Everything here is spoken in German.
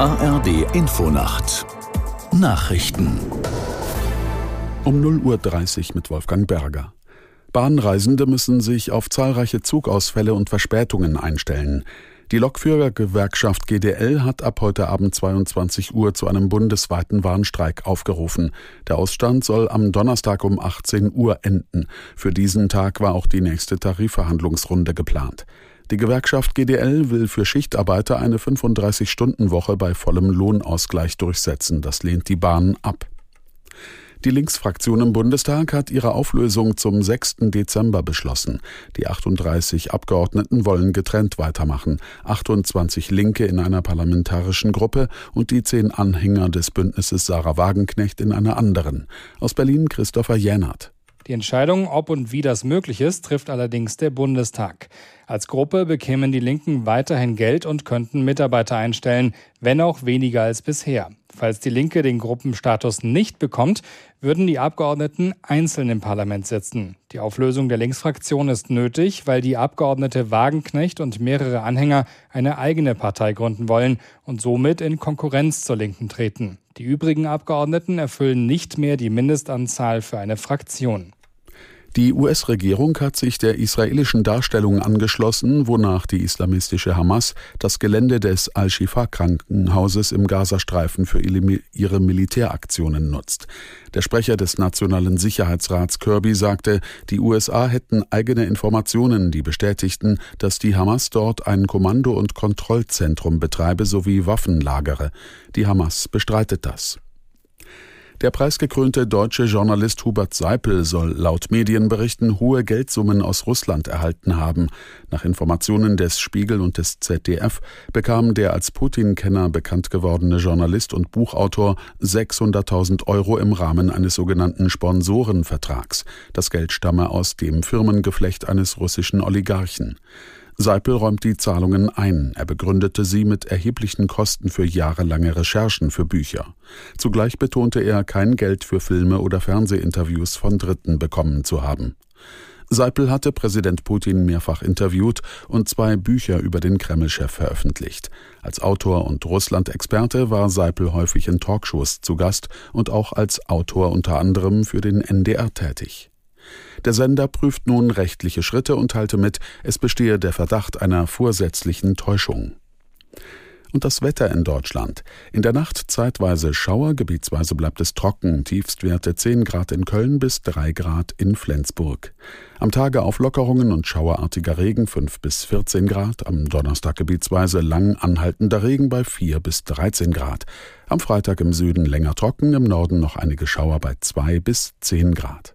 ARD Infonacht Nachrichten um 0.30 Uhr mit Wolfgang Berger. Bahnreisende müssen sich auf zahlreiche Zugausfälle und Verspätungen einstellen. Die Lokführergewerkschaft GDL hat ab heute Abend 22 Uhr zu einem bundesweiten Warnstreik aufgerufen. Der Ausstand soll am Donnerstag um 18 Uhr enden. Für diesen Tag war auch die nächste Tarifverhandlungsrunde geplant. Die Gewerkschaft GDL will für Schichtarbeiter eine 35-Stunden-Woche bei vollem Lohnausgleich durchsetzen. Das lehnt die Bahn ab. Die Linksfraktion im Bundestag hat ihre Auflösung zum 6. Dezember beschlossen. Die 38 Abgeordneten wollen getrennt weitermachen. 28 Linke in einer parlamentarischen Gruppe und die zehn Anhänger des Bündnisses Sarah Wagenknecht in einer anderen. Aus Berlin Christopher Jänert. Die Entscheidung, ob und wie das möglich ist, trifft allerdings der Bundestag. Als Gruppe bekämen die Linken weiterhin Geld und könnten Mitarbeiter einstellen, wenn auch weniger als bisher. Falls die Linke den Gruppenstatus nicht bekommt, würden die Abgeordneten einzeln im Parlament sitzen. Die Auflösung der Linksfraktion ist nötig, weil die Abgeordnete Wagenknecht und mehrere Anhänger eine eigene Partei gründen wollen und somit in Konkurrenz zur Linken treten. Die übrigen Abgeordneten erfüllen nicht mehr die Mindestanzahl für eine Fraktion. Die US-Regierung hat sich der israelischen Darstellung angeschlossen, wonach die islamistische Hamas das Gelände des Al-Shifa-Krankenhauses im Gazastreifen für ihre Militäraktionen nutzt. Der Sprecher des Nationalen Sicherheitsrats Kirby sagte, die USA hätten eigene Informationen, die bestätigten, dass die Hamas dort ein Kommando- und Kontrollzentrum betreibe sowie Waffen lagere. Die Hamas bestreitet das. Der preisgekrönte deutsche Journalist Hubert Seipel soll laut Medienberichten hohe Geldsummen aus Russland erhalten haben. Nach Informationen des Spiegel und des ZDF bekam der als Putin-Kenner bekannt gewordene Journalist und Buchautor 600.000 Euro im Rahmen eines sogenannten Sponsorenvertrags. Das Geld stamme aus dem Firmengeflecht eines russischen Oligarchen. Seipel räumt die Zahlungen ein. Er begründete sie mit erheblichen Kosten für jahrelange Recherchen für Bücher. Zugleich betonte er, kein Geld für Filme oder Fernsehinterviews von Dritten bekommen zu haben. Seipel hatte Präsident Putin mehrfach interviewt und zwei Bücher über den Kreml-Chef veröffentlicht. Als Autor und Russland-Experte war Seipel häufig in Talkshows zu Gast und auch als Autor unter anderem für den NDR tätig. Der Sender prüft nun rechtliche Schritte und teilte mit, es bestehe der Verdacht einer vorsätzlichen Täuschung. Und das Wetter in Deutschland. In der Nacht zeitweise Schauer, gebietsweise bleibt es trocken, Tiefstwerte 10 Grad in Köln bis 3 Grad in Flensburg. Am Tage Auflockerungen und schauerartiger Regen 5 bis 14 Grad, am Donnerstag gebietsweise lang anhaltender Regen bei 4 bis 13 Grad. Am Freitag im Süden länger trocken, im Norden noch einige Schauer bei 2 bis 10 Grad.